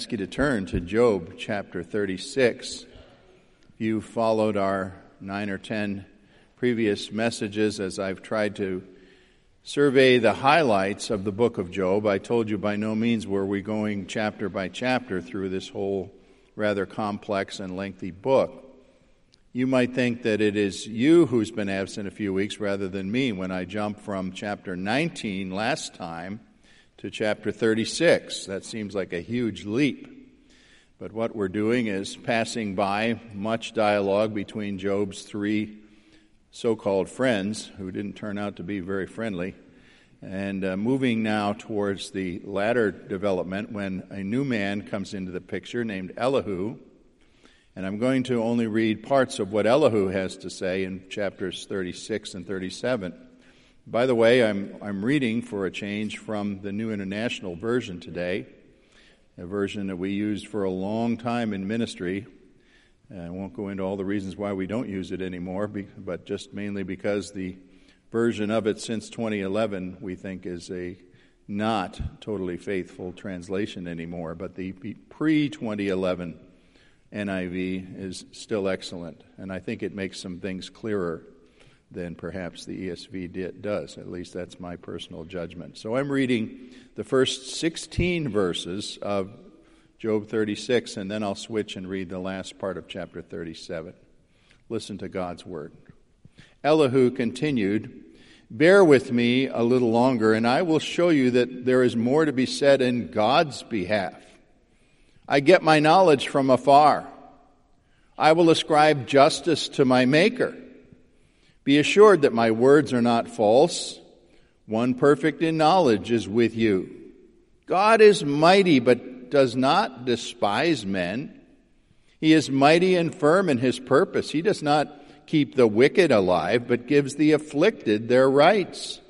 Ask you to turn to Job chapter 36. If you followed our nine or ten previous messages as I've tried to survey the highlights of the book of Job, I told you by no means were we going chapter by chapter through this whole rather complex and lengthy book. You might think that it is you who's been absent a few weeks rather than me when I jump from chapter 19 last time to chapter 36. That seems like a huge leap. But what we're doing is passing by much dialogue between Job's three so called friends, who didn't turn out to be very friendly, and uh, moving now towards the latter development when a new man comes into the picture named Elihu. And I'm going to only read parts of what Elihu has to say in chapters 36 and 37. By the way, I'm, I'm reading for a change from the New International Version today, a version that we used for a long time in ministry. Uh, I won't go into all the reasons why we don't use it anymore, but just mainly because the version of it since 2011 we think is a not totally faithful translation anymore. But the pre 2011 NIV is still excellent, and I think it makes some things clearer than perhaps the ESV did, does. At least that's my personal judgment. So I'm reading the first 16 verses of Job 36, and then I'll switch and read the last part of chapter 37. Listen to God's word. Elihu continued, Bear with me a little longer, and I will show you that there is more to be said in God's behalf. I get my knowledge from afar. I will ascribe justice to my Maker. Be assured that my words are not false. One perfect in knowledge is with you. God is mighty, but does not despise men. He is mighty and firm in his purpose. He does not keep the wicked alive, but gives the afflicted their rights.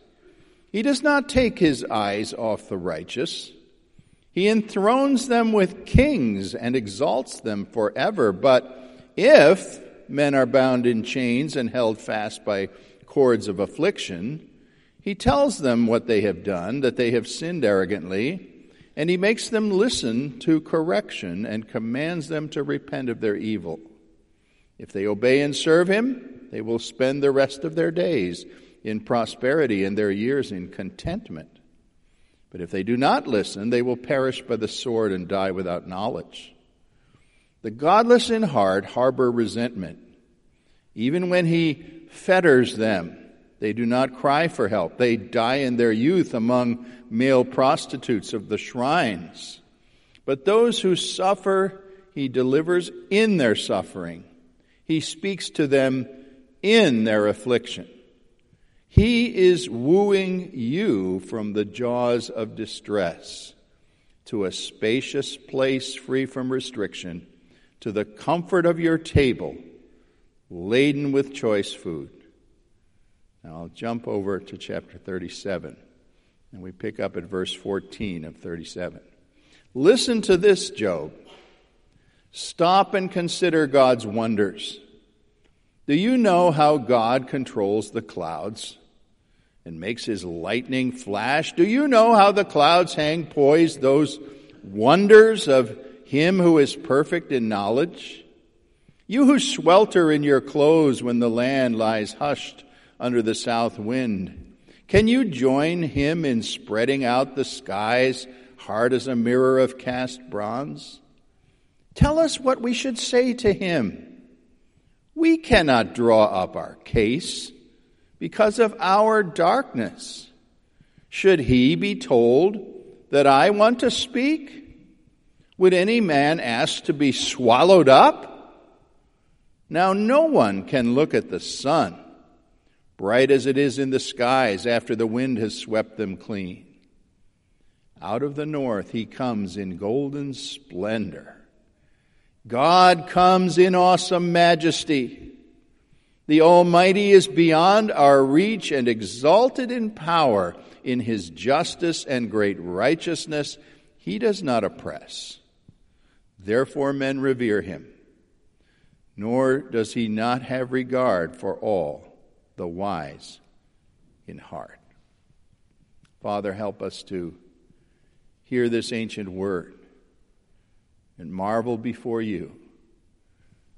He does not take his eyes off the righteous. He enthrones them with kings and exalts them forever. But if men are bound in chains and held fast by cords of affliction, he tells them what they have done, that they have sinned arrogantly, and he makes them listen to correction and commands them to repent of their evil. If they obey and serve him, they will spend the rest of their days in prosperity and their years in contentment. But if they do not listen, they will perish by the sword and die without knowledge. The godless in heart harbor resentment. Even when he fetters them, they do not cry for help. They die in their youth among male prostitutes of the shrines. But those who suffer, he delivers in their suffering. He speaks to them in their affliction. He is wooing you from the jaws of distress to a spacious place free from restriction to the comfort of your table, laden with choice food. Now I'll jump over to chapter 37, and we pick up at verse 14 of 37. Listen to this, Job. Stop and consider God's wonders. Do you know how God controls the clouds and makes his lightning flash? Do you know how the clouds hang poised, those wonders of him who is perfect in knowledge? You who swelter in your clothes when the land lies hushed under the south wind, can you join him in spreading out the skies hard as a mirror of cast bronze? Tell us what we should say to him. We cannot draw up our case because of our darkness. Should he be told that I want to speak? Would any man ask to be swallowed up? Now no one can look at the sun, bright as it is in the skies after the wind has swept them clean. Out of the north he comes in golden splendor. God comes in awesome majesty. The Almighty is beyond our reach and exalted in power. In his justice and great righteousness, he does not oppress. Therefore, men revere him. Nor does he not have regard for all the wise in heart. Father, help us to hear this ancient word and marvel before you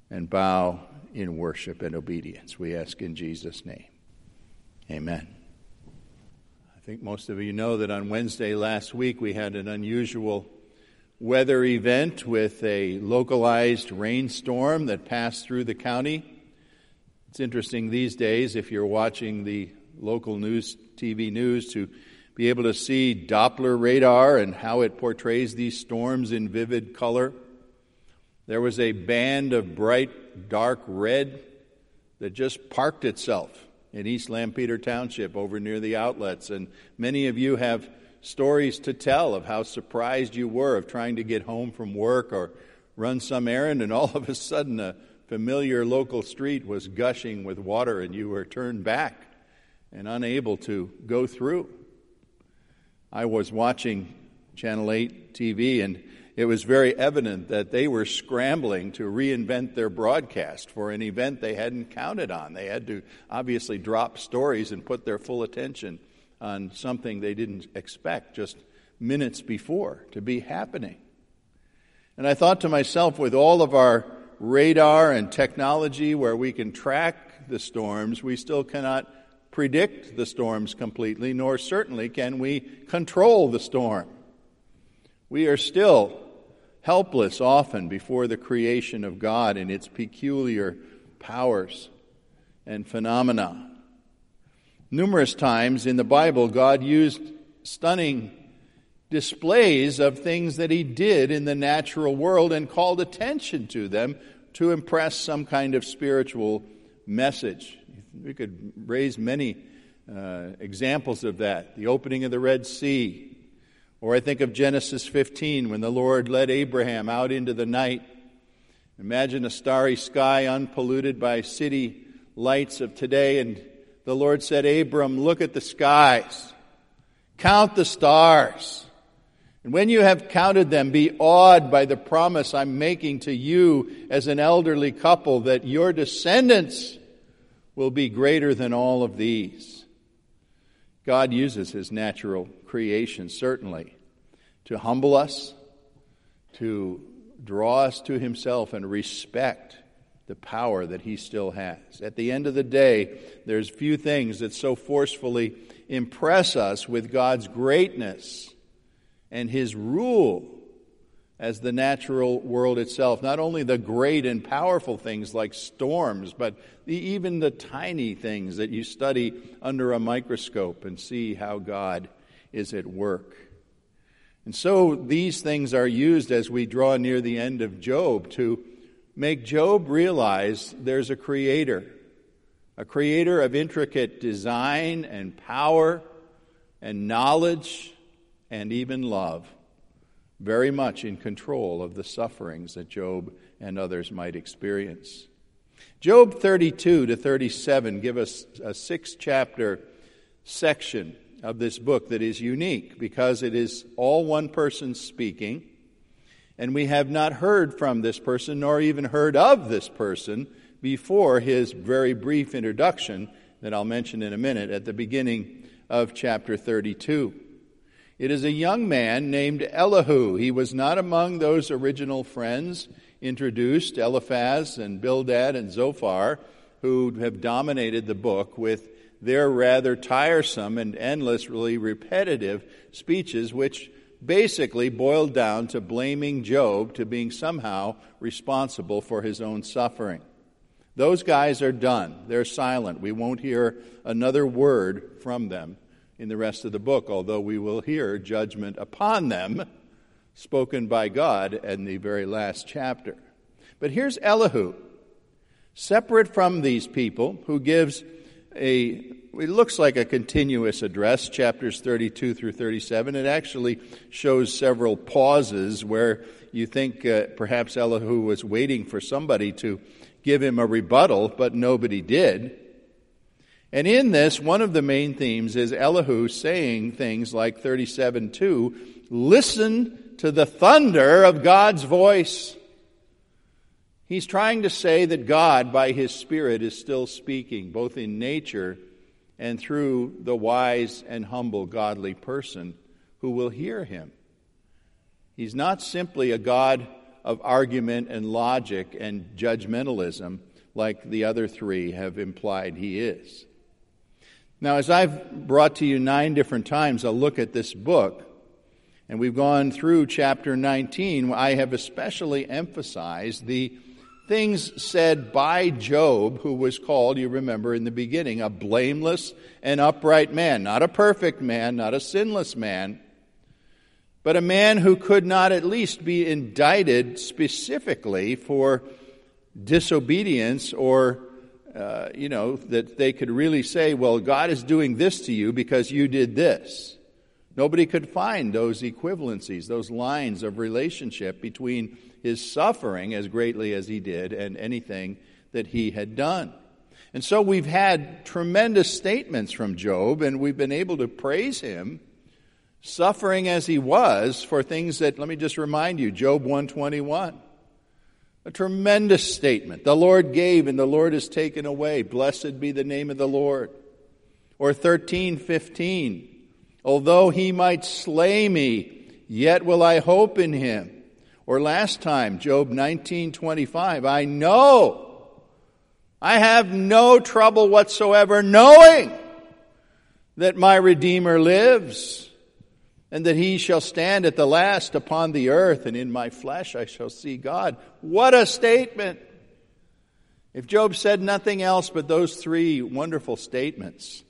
and bow in worship and obedience. We ask in Jesus' name. Amen. I think most of you know that on Wednesday last week we had an unusual weather event with a localized rainstorm that passed through the county. It's interesting these days, if you're watching the local news, TV news, to be able to see Doppler radar and how it portrays these storms in vivid color. There was a band of bright, dark red that just parked itself in East Lampeter Township over near the outlets. And many of you have stories to tell of how surprised you were of trying to get home from work or run some errand, and all of a sudden a familiar local street was gushing with water and you were turned back and unable to go through. I was watching Channel 8 TV and it was very evident that they were scrambling to reinvent their broadcast for an event they hadn't counted on. They had to obviously drop stories and put their full attention on something they didn't expect just minutes before to be happening. And I thought to myself, with all of our radar and technology where we can track the storms, we still cannot predict the storms completely, nor certainly can we control the storm. We are still helpless often before the creation of God and its peculiar powers and phenomena. Numerous times in the Bible, God used stunning displays of things that He did in the natural world and called attention to them to impress some kind of spiritual message. We could raise many uh, examples of that. The opening of the Red Sea, or I think of Genesis 15 when the Lord led Abraham out into the night. Imagine a starry sky unpolluted by city lights of today, and the Lord said, Abram, look at the skies, count the stars. And when you have counted them, be awed by the promise I'm making to you as an elderly couple that your descendants will be greater than all of these. God uses his natural creation, certainly, to humble us, to draw us to himself, and respect the power that he still has. At the end of the day, there's few things that so forcefully impress us with God's greatness and his rule as the natural world itself. Not only the great and powerful things like storms, but the, even the tiny things that you study under a microscope and see how God is at work. And so these things are used as we draw near the end of Job to make Job realize there's a creator, a creator of intricate design and power and knowledge and even love very much in control of the sufferings that Job and others might experience. Job 32 to 37 give us a six chapter section of this book that is unique because it is all one person speaking, and we have not heard from this person nor even heard of this person before his very brief introduction that I'll mention in a minute at the beginning of chapter 32. It is a young man named Elihu. He was not among those original friends introduced, Eliphaz and Bildad and Zophar, who have dominated the book with their rather tiresome and endlessly repetitive speeches, which basically boiled down to blaming Job to being somehow responsible for his own suffering. Those guys are done. They're silent. We won't hear another word from them in the rest of the book, although we will hear judgment upon them spoken by God in the very last chapter. But here's Elihu, Separate from these people, who gives a it looks like a continuous address, chapters 32 through 37. It actually shows several pauses where you think uh, perhaps Elihu was waiting for somebody to give him a rebuttal, but nobody did. And in this, one of the main themes is Elihu saying things like 37 2 Listen to the thunder of God's voice. He's trying to say that God, by His Spirit, is still speaking, both in nature and through the wise and humble godly person who will hear Him. He's not simply a God of argument and logic and judgmentalism like the other three have implied He is. Now, as I've brought to you nine different times a look at this book, and we've gone through chapter 19, I have especially emphasized the things said by Job, who was called, you remember in the beginning, a blameless and upright man. Not a perfect man, not a sinless man, but a man who could not at least be indicted specifically for disobedience or uh, you know, that they could really say, well, God is doing this to you because you did this. Nobody could find those equivalencies, those lines of relationship between his suffering as greatly as he did and anything that he had done. And so we've had tremendous statements from Job, and we've been able to praise him, suffering as he was for things that, let me just remind you, Job 121. A tremendous statement. The Lord gave and the Lord has taken away. Blessed be the name of the Lord. Or 13:15. Although he might slay me, yet will I hope in him. Or last time, Job 19:25. I know I have no trouble whatsoever knowing that my Redeemer lives and that he shall stand at the last upon the earth, and in my flesh I shall see God. What a statement! If Job said nothing else but those three wonderful statements,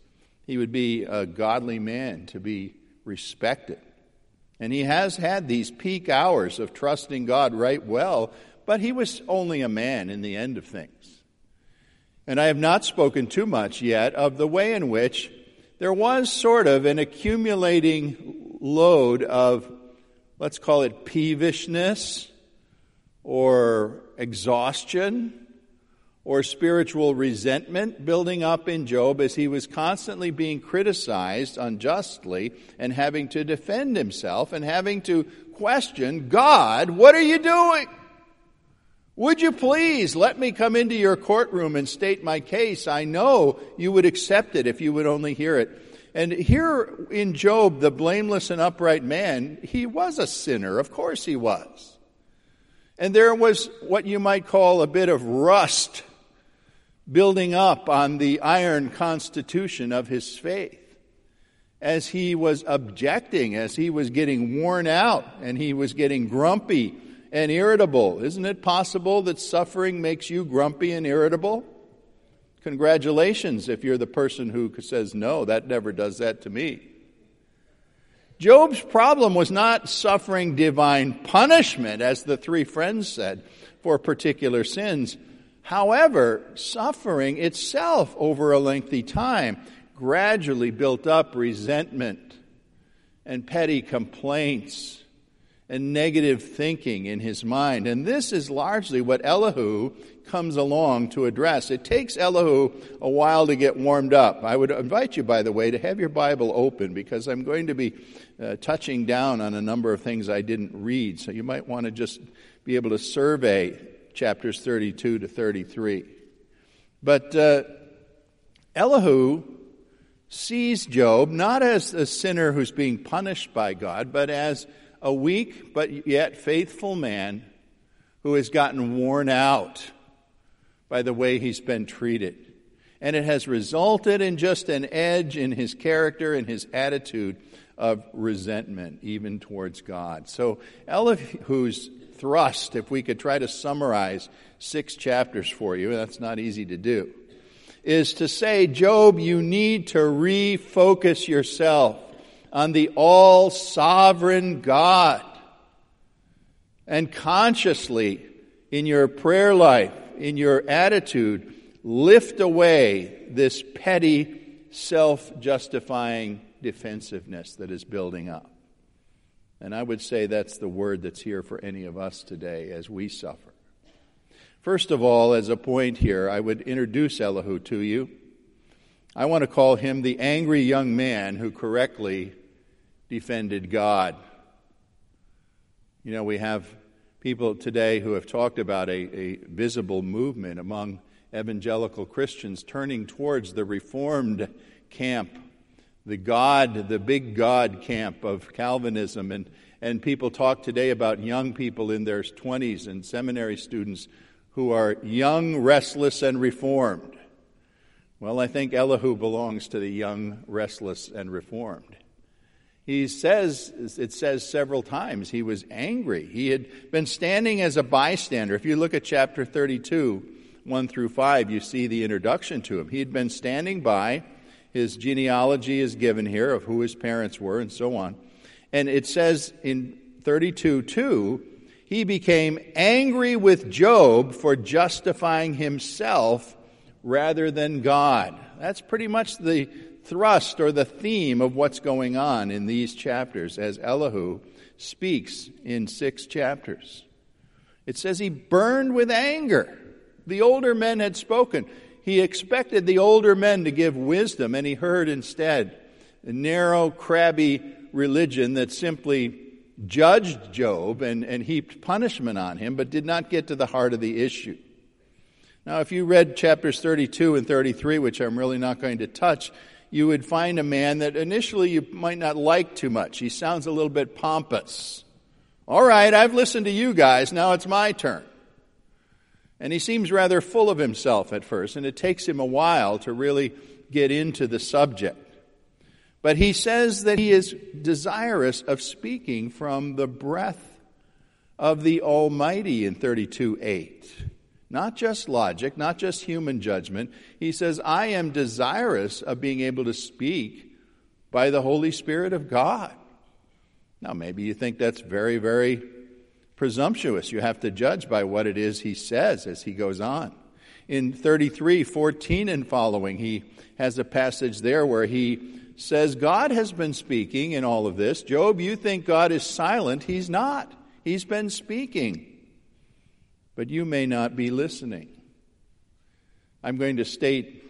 he would be a godly man to be respected. And he has had these peak hours of trusting God right well, but he was only a man in the end of things. And I have not spoken too much yet of the way in which there was sort of an accumulating load of, let's call it peevishness or exhaustion or spiritual resentment building up in Job as he was constantly being criticized unjustly and having to defend himself and having to question God, what are you doing? Would you please let me come into your courtroom and state my case? I know you would accept it if you would only hear it. And here in Job, the blameless and upright man, he was a sinner. Of course he was. And there was what you might call a bit of rust building up on the iron constitution of his faith. As he was objecting, as he was getting worn out, and he was getting grumpy and irritable. Isn't it possible that suffering makes you grumpy and irritable? Congratulations if you're the person who says, No, that never does that to me. Job's problem was not suffering divine punishment, as the three friends said, for particular sins. However, suffering itself over a lengthy time gradually built up resentment and petty complaints and negative thinking in his mind. And this is largely what Elihu comes along to address. It takes Elihu a while to get warmed up. I would invite you, by the way, to have your Bible open because I'm going to be uh, touching down on a number of things I didn't read. So you might want to just be able to survey chapters 32 to 33. But uh, Elihu sees Job not as a sinner who's being punished by God, but as a weak but yet faithful man who has gotten worn out by the way he's been treated. And it has resulted in just an edge in his character and his attitude of resentment, even towards God. So, Elihu's thrust, if we could try to summarize six chapters for you, that's not easy to do, is to say, Job, you need to refocus yourself on the all sovereign God. And consciously, in your prayer life, in your attitude, lift away this petty, self justifying defensiveness that is building up. And I would say that's the word that's here for any of us today as we suffer. First of all, as a point here, I would introduce Elihu to you. I want to call him the angry young man who correctly defended God. You know, we have people today who have talked about a, a visible movement among evangelical Christians turning towards the Reformed camp, the God, the big God camp of Calvinism. And, and people talk today about young people in their 20s and seminary students who are young, restless, and reformed. Well, I think Elihu belongs to the young, restless, and reformed. He says, it says several times, he was angry. He had been standing as a bystander. If you look at chapter 32, 1 through 5, you see the introduction to him. He had been standing by. His genealogy is given here of who his parents were and so on. And it says in 32 2, he became angry with Job for justifying himself rather than God. That's pretty much the thrust or the theme of what's going on in these chapters as Elihu speaks in six chapters. It says he burned with anger. The older men had spoken. He expected the older men to give wisdom, and he heard instead a narrow, crabby religion that simply judged Job and, and heaped punishment on him, but did not get to the heart of the issue. Now, if you read chapters 32 and 33, which I'm really not going to touch, you would find a man that initially you might not like too much. He sounds a little bit pompous. All right, I've listened to you guys, now it's my turn. And he seems rather full of himself at first, and it takes him a while to really get into the subject. But he says that he is desirous of speaking from the breath of the Almighty in 32 8. Not just logic, not just human judgment. He says, I am desirous of being able to speak by the Holy Spirit of God. Now, maybe you think that's very, very presumptuous. You have to judge by what it is he says as he goes on. In 33, 14 and following, he has a passage there where he says, God has been speaking in all of this. Job, you think God is silent. He's not. He's been speaking but you may not be listening. I'm going to state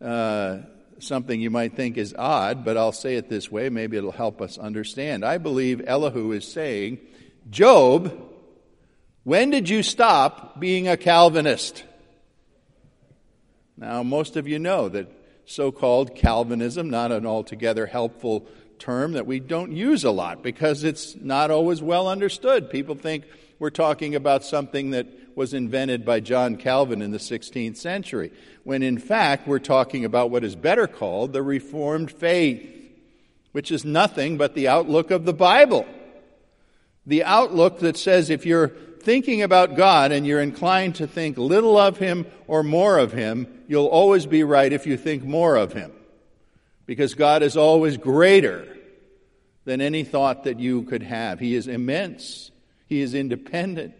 uh, something you might think is odd, but I'll say it this way. Maybe it'll help us understand. I believe Elihu is saying, Job, when did you stop being a Calvinist? Now, most of you know that so called Calvinism, not an altogether helpful term that we don't use a lot because it's not always well understood. People think we're talking about something that was invented by John Calvin in the 16th century, when in fact we're talking about what is better called the Reformed faith, which is nothing but the outlook of the Bible. The outlook that says if you're thinking about God and you're inclined to think little of Him or more of Him, you'll always be right if you think more of Him. Because God is always greater than any thought that you could have. He is immense. He is independent.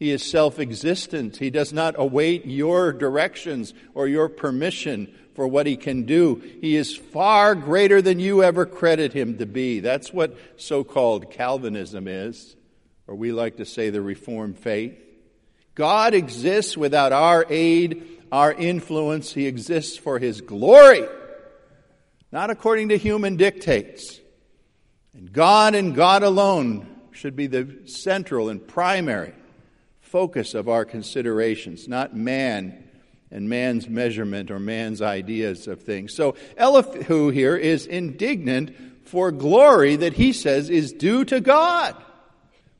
He is self existent. He does not await your directions or your permission for what he can do. He is far greater than you ever credit him to be. That's what so called Calvinism is, or we like to say the Reformed faith. God exists without our aid, our influence. He exists for his glory, not according to human dictates. And God and God alone should be the central and primary focus of our considerations, not man and man's measurement or man's ideas of things. So Elihu here is indignant for glory that he says is due to God.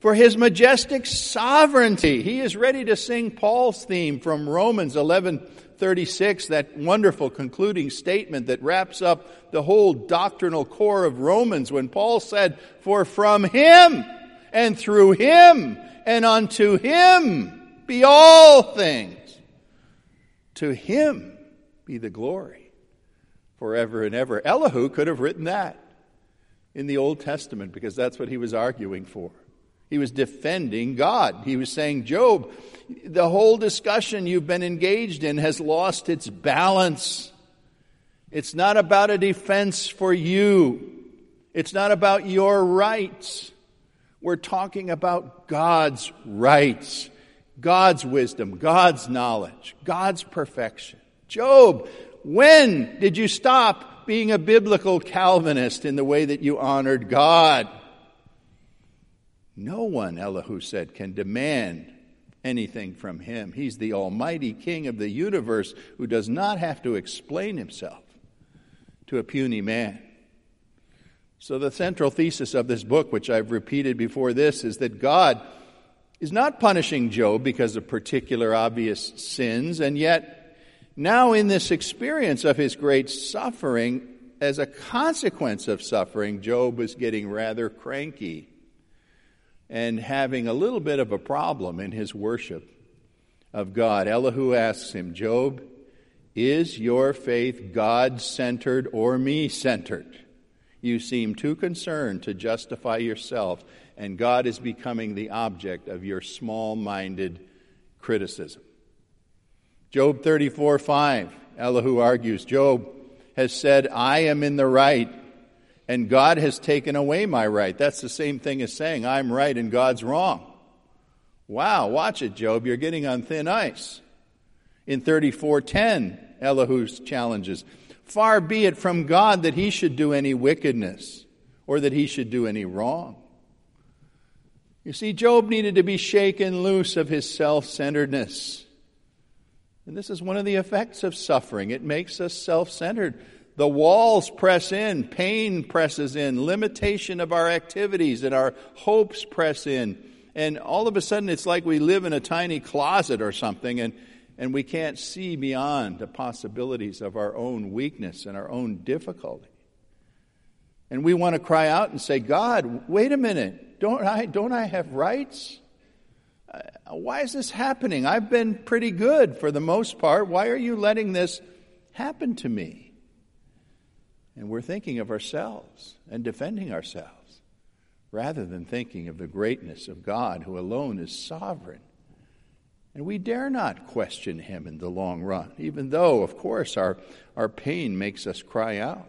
For his majestic sovereignty. He is ready to sing Paul's theme from Romans 11:36, that wonderful concluding statement that wraps up the whole doctrinal core of Romans when Paul said, "For from him and through him and unto him be all things. To him be the glory forever and ever. Elihu could have written that in the Old Testament because that's what he was arguing for. He was defending God. He was saying, Job, the whole discussion you've been engaged in has lost its balance. It's not about a defense for you. It's not about your rights. We're talking about God's rights, God's wisdom, God's knowledge, God's perfection. Job, when did you stop being a biblical Calvinist in the way that you honored God? No one, Elihu said, can demand anything from him. He's the almighty king of the universe who does not have to explain himself to a puny man. So, the central thesis of this book, which I've repeated before this, is that God is not punishing Job because of particular obvious sins, and yet, now in this experience of his great suffering, as a consequence of suffering, Job is getting rather cranky and having a little bit of a problem in his worship of God. Elihu asks him, Job, is your faith God centered or me centered? You seem too concerned to justify yourself, and God is becoming the object of your small minded criticism. Job 34 5, Elihu argues, Job has said, I am in the right, and God has taken away my right. That's the same thing as saying, I'm right and God's wrong. Wow, watch it, Job. You're getting on thin ice. In 34:10, Elihu's challenges. Far be it from God that he should do any wickedness or that he should do any wrong. You see, Job needed to be shaken loose of his self centeredness. And this is one of the effects of suffering. It makes us self centered. The walls press in, pain presses in, limitation of our activities and our hopes press in. And all of a sudden, it's like we live in a tiny closet or something, and and we can't see beyond the possibilities of our own weakness and our own difficulty. And we want to cry out and say, God, wait a minute, don't I, don't I have rights? Uh, why is this happening? I've been pretty good for the most part. Why are you letting this happen to me? And we're thinking of ourselves and defending ourselves rather than thinking of the greatness of God who alone is sovereign and we dare not question him in the long run, even though, of course, our, our pain makes us cry out.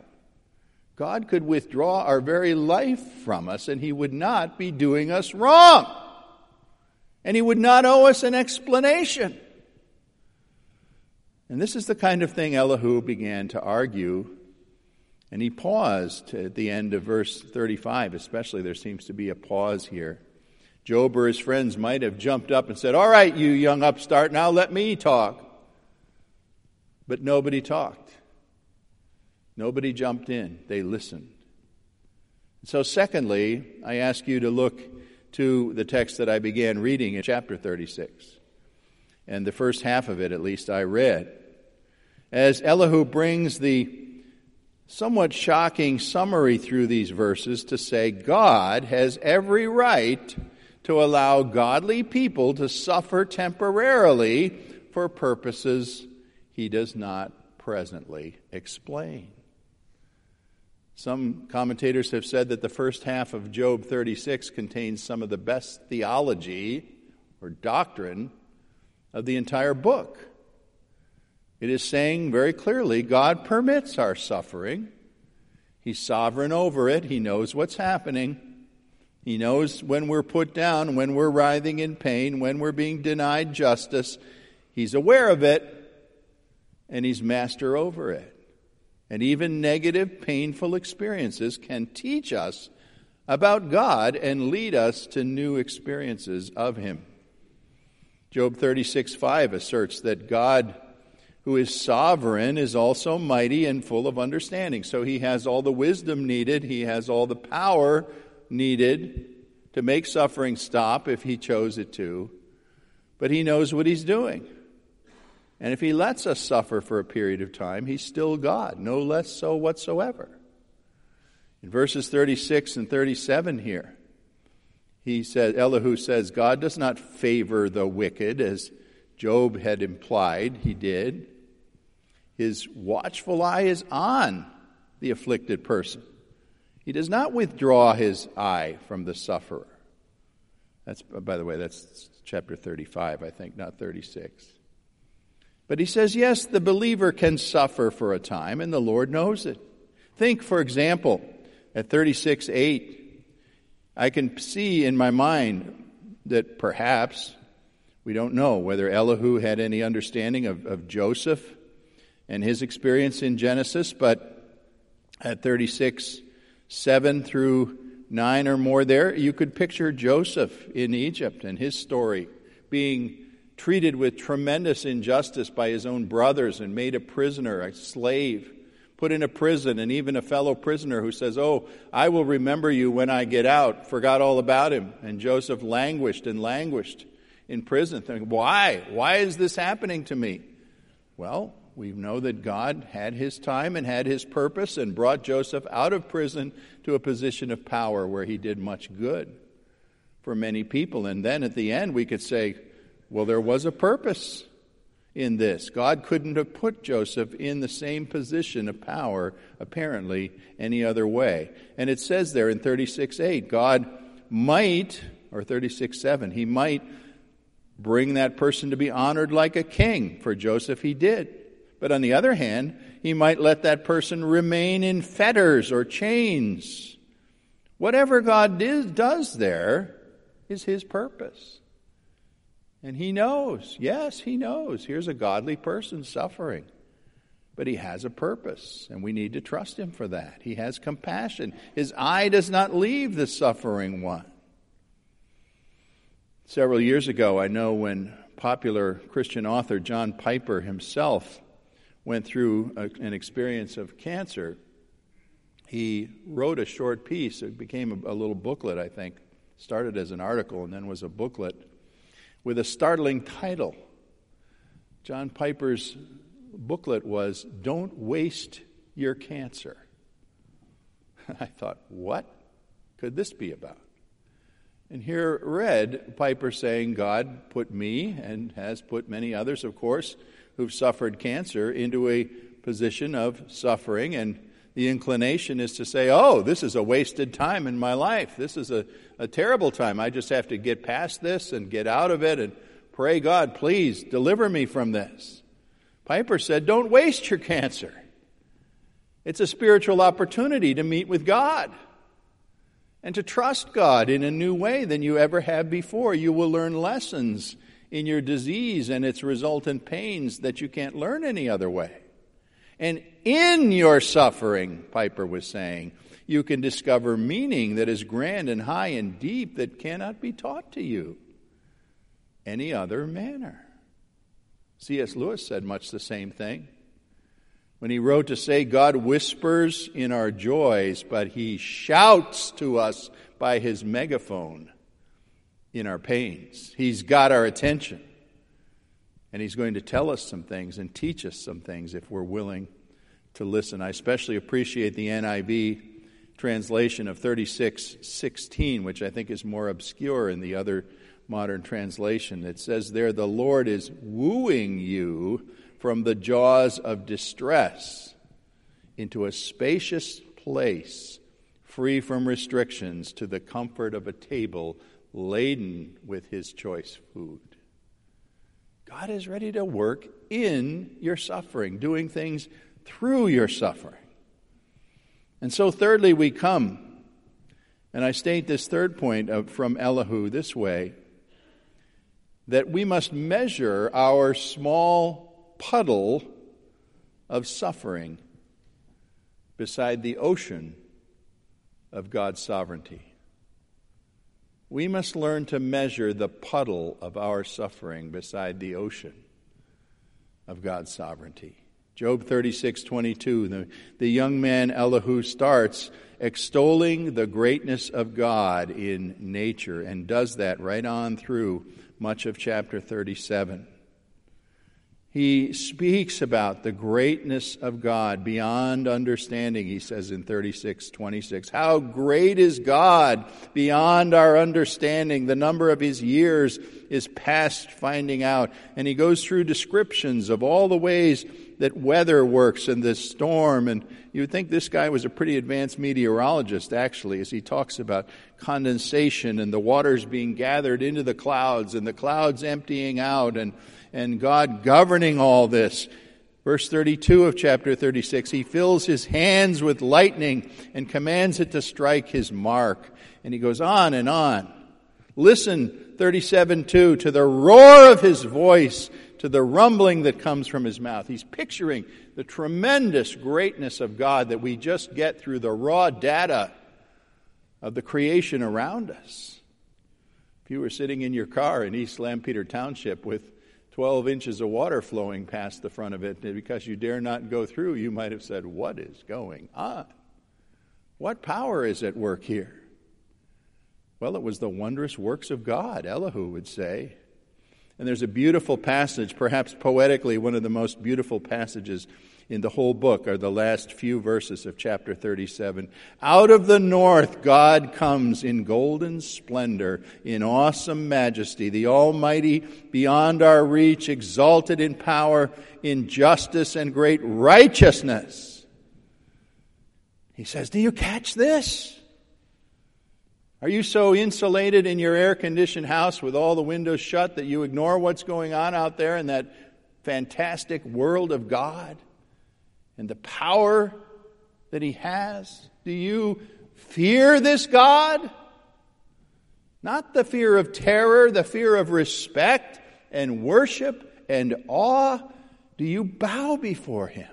God could withdraw our very life from us, and he would not be doing us wrong. And he would not owe us an explanation. And this is the kind of thing Elihu began to argue. And he paused at the end of verse 35, especially. There seems to be a pause here. Job or his friends might have jumped up and said, All right, you young upstart, now let me talk. But nobody talked. Nobody jumped in. They listened. So, secondly, I ask you to look to the text that I began reading in chapter 36. And the first half of it, at least, I read. As Elihu brings the somewhat shocking summary through these verses to say, God has every right to allow godly people to suffer temporarily for purposes he does not presently explain. Some commentators have said that the first half of Job 36 contains some of the best theology or doctrine of the entire book. It is saying very clearly God permits our suffering. He's sovereign over it. He knows what's happening. He knows when we're put down, when we're writhing in pain, when we're being denied justice. He's aware of it, and He's master over it. And even negative, painful experiences can teach us about God and lead us to new experiences of Him. Job 36 5 asserts that God, who is sovereign, is also mighty and full of understanding. So He has all the wisdom needed, He has all the power needed to make suffering stop if he chose it to, but he knows what he's doing. And if he lets us suffer for a period of time, he's still God, no less so whatsoever. In verses 36 and 37 here, he said, Elihu says, God does not favor the wicked, as Job had implied he did. His watchful eye is on the afflicted person. He does not withdraw his eye from the sufferer. That's, by the way, that's chapter 35, I think, not 36. But he says, yes, the believer can suffer for a time, and the Lord knows it. Think, for example, at 36 8, I can see in my mind that perhaps, we don't know whether Elihu had any understanding of, of Joseph and his experience in Genesis, but at 36 7 through 9 or more there, you could picture Joseph in Egypt and his story being treated with tremendous injustice by his own brothers and made a prisoner, a slave, put in a prison, and even a fellow prisoner who says, Oh, I will remember you when I get out, forgot all about him. And Joseph languished and languished in prison, thinking, Why? Why is this happening to me? Well, we know that God had his time and had his purpose and brought Joseph out of prison to a position of power where he did much good for many people. And then at the end, we could say, well, there was a purpose in this. God couldn't have put Joseph in the same position of power, apparently, any other way. And it says there in 36 8, God might, or 36 7, he might bring that person to be honored like a king. For Joseph, he did. But on the other hand, he might let that person remain in fetters or chains. Whatever God does there is his purpose. And he knows, yes, he knows. Here's a godly person suffering. But he has a purpose, and we need to trust him for that. He has compassion. His eye does not leave the suffering one. Several years ago, I know when popular Christian author John Piper himself went through a, an experience of cancer, he wrote a short piece. It became a, a little booklet, I think. Started as an article and then was a booklet with a startling title. John Piper's booklet was Don't Waste Your Cancer. I thought, what could this be about? And here read Piper saying, God put me, and has put many others, of course, who've suffered cancer, into a position of suffering. And the inclination is to say, oh, this is a wasted time in my life. This is a a terrible time. I just have to get past this and get out of it and pray, God, please deliver me from this. Piper said, Don't waste your cancer. It's a spiritual opportunity to meet with God and to trust God in a new way than you ever have before. You will learn lessons in your disease and its resultant pains that you can't learn any other way. And in your suffering, Piper was saying, you can discover meaning that is grand and high and deep that cannot be taught to you any other manner. C.S. Lewis said much the same thing when he wrote to say, God whispers in our joys, but he shouts to us by his megaphone in our pains. He's got our attention. And he's going to tell us some things and teach us some things if we're willing to listen. I especially appreciate the NIV translation of 36:16, which I think is more obscure in the other modern translation. It says there, "The Lord is wooing you from the jaws of distress into a spacious place, free from restrictions, to the comfort of a table laden with His choice food." God is ready to work in your suffering, doing things through your suffering. And so, thirdly, we come, and I state this third point of, from Elihu this way that we must measure our small puddle of suffering beside the ocean of God's sovereignty. We must learn to measure the puddle of our suffering beside the ocean of God's sovereignty. Job 36, 22, the, the young man Elihu starts extolling the greatness of God in nature and does that right on through much of chapter 37. He speaks about the greatness of God beyond understanding, he says in 36 26. How great is God beyond our understanding? The number of his years is past finding out. And he goes through descriptions of all the ways that weather works and the storm. And you would think this guy was a pretty advanced meteorologist, actually, as he talks about condensation and the waters being gathered into the clouds and the clouds emptying out and, and God governing all this. Verse 32 of chapter 36, he fills his hands with lightning and commands it to strike his mark. And he goes on and on. Listen, 37 2, to the roar of his voice, to the rumbling that comes from his mouth. He's picturing the tremendous greatness of God that we just get through the raw data of the creation around us. If you were sitting in your car in East Lampeter Township with 12 inches of water flowing past the front of it, because you dare not go through, you might have said, What is going on? What power is at work here? Well, it was the wondrous works of God, Elihu would say. And there's a beautiful passage, perhaps poetically, one of the most beautiful passages in the whole book are the last few verses of chapter 37. Out of the north, God comes in golden splendor, in awesome majesty, the Almighty beyond our reach, exalted in power, in justice and great righteousness. He says, Do you catch this? Are you so insulated in your air conditioned house with all the windows shut that you ignore what's going on out there in that fantastic world of God and the power that He has? Do you fear this God? Not the fear of terror, the fear of respect and worship and awe. Do you bow before Him?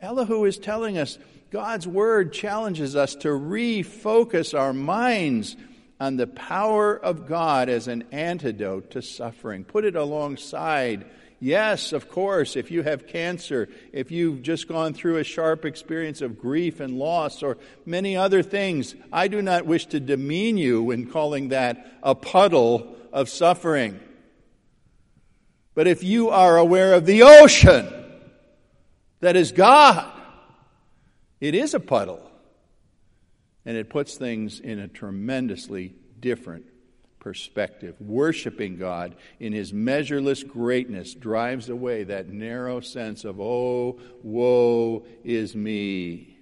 Elihu is telling us God's Word challenges us to refocus our minds on the power of God as an antidote to suffering. Put it alongside. Yes, of course, if you have cancer, if you've just gone through a sharp experience of grief and loss, or many other things, I do not wish to demean you in calling that a puddle of suffering. But if you are aware of the ocean that is God, it is a puddle. And it puts things in a tremendously different perspective. Worshiping God in His measureless greatness drives away that narrow sense of, oh, woe is me.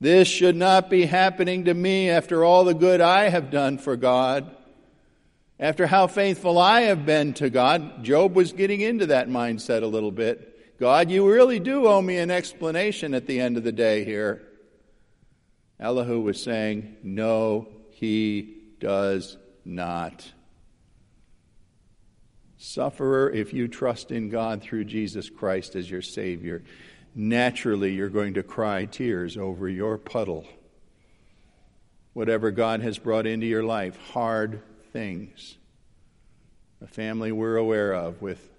This should not be happening to me after all the good I have done for God. After how faithful I have been to God, Job was getting into that mindset a little bit. God, you really do owe me an explanation at the end of the day here. Elihu was saying, No, he does not. Sufferer, if you trust in God through Jesus Christ as your Savior, naturally you're going to cry tears over your puddle. Whatever God has brought into your life, hard things. A family we're aware of with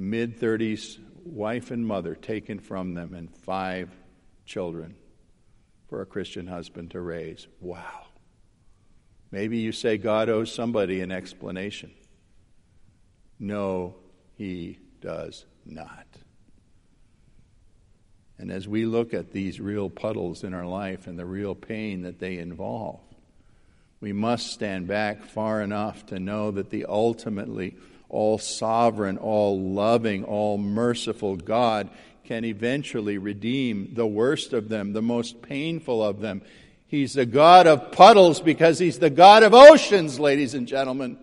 mid 30s wife and mother taken from them, and five children for a Christian husband to raise. Wow. Maybe you say God owes somebody an explanation. No, he does not. And as we look at these real puddles in our life and the real pain that they involve, we must stand back far enough to know that the ultimately all sovereign, all loving, all merciful God can eventually redeem the worst of them, the most painful of them. He's the God of puddles because he's the God of oceans, ladies and gentlemen.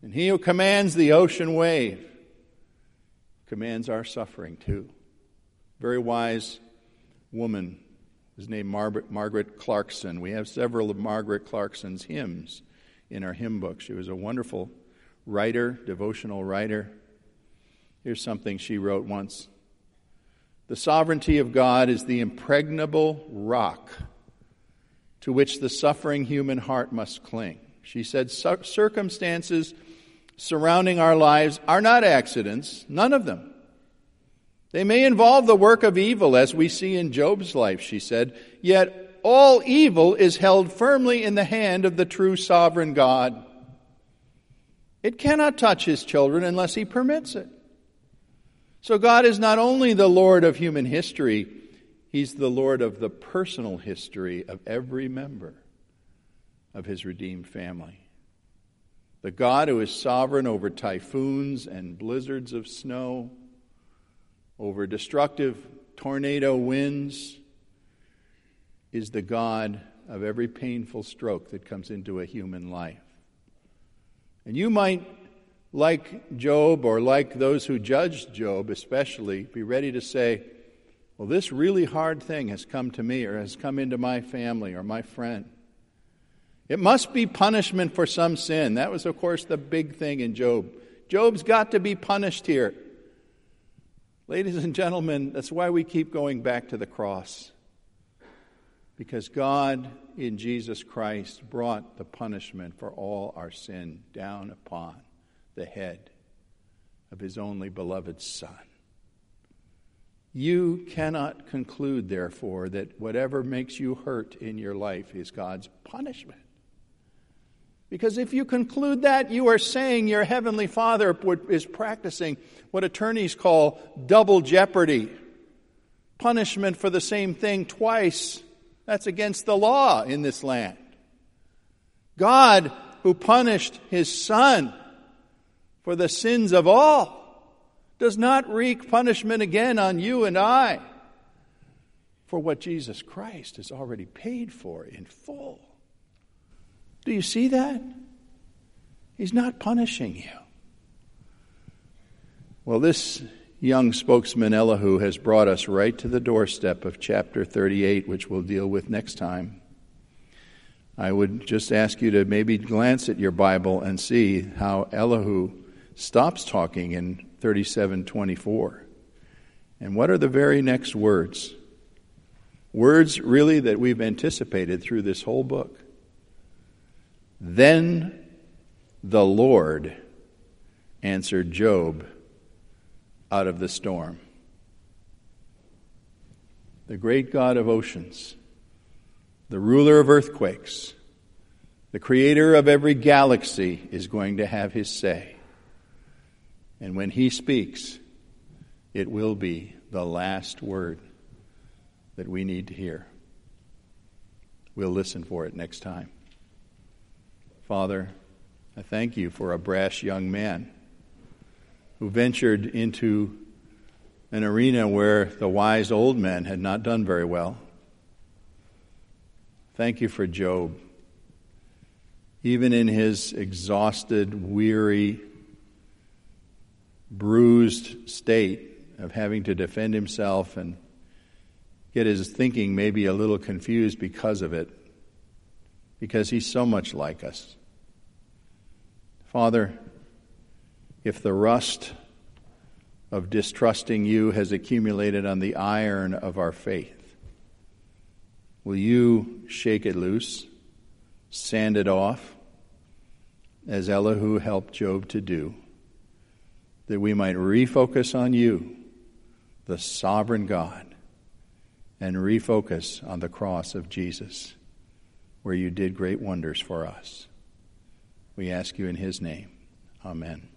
And he who commands the ocean wave commands our suffering too. Very wise woman is named Margaret, Margaret Clarkson. We have several of Margaret Clarkson's hymns in our hymn book. She was a wonderful writer, devotional writer. Here's something she wrote once The sovereignty of God is the impregnable rock to which the suffering human heart must cling. She said, Circumstances surrounding our lives are not accidents, none of them. They may involve the work of evil, as we see in Job's life, she said, yet all evil is held firmly in the hand of the true sovereign God. It cannot touch his children unless he permits it. So God is not only the Lord of human history, he's the Lord of the personal history of every member of his redeemed family. the God who is sovereign over typhoons and blizzards of snow, over destructive tornado winds, is the God of every painful stroke that comes into a human life. And you might, like Job or like those who judged Job especially, be ready to say, Well, this really hard thing has come to me or has come into my family or my friend. It must be punishment for some sin. That was, of course, the big thing in Job. Job's got to be punished here. Ladies and gentlemen, that's why we keep going back to the cross. Because God in Jesus Christ brought the punishment for all our sin down upon the head of his only beloved Son. You cannot conclude, therefore, that whatever makes you hurt in your life is God's punishment. Because if you conclude that, you are saying your Heavenly Father is practicing what attorneys call double jeopardy punishment for the same thing twice. That's against the law in this land. God, who punished His Son for the sins of all, does not wreak punishment again on you and I for what Jesus Christ has already paid for in full. Do you see that? He's not punishing you. Well, this young spokesman, Elihu, has brought us right to the doorstep of chapter 38, which we'll deal with next time. I would just ask you to maybe glance at your Bible and see how Elihu stops talking in 3724. And what are the very next words? Words really that we've anticipated through this whole book. Then the Lord answered Job out of the storm. The great God of oceans, the ruler of earthquakes, the creator of every galaxy is going to have his say. And when he speaks, it will be the last word that we need to hear. We'll listen for it next time. Father, I thank you for a brash young man who ventured into an arena where the wise old men had not done very well. Thank you for Job. Even in his exhausted, weary, bruised state of having to defend himself and get his thinking maybe a little confused because of it, because he's so much like us. Father, if the rust of distrusting you has accumulated on the iron of our faith, will you shake it loose, sand it off, as Elihu helped Job to do, that we might refocus on you, the sovereign God, and refocus on the cross of Jesus, where you did great wonders for us. We ask you in his name. Amen.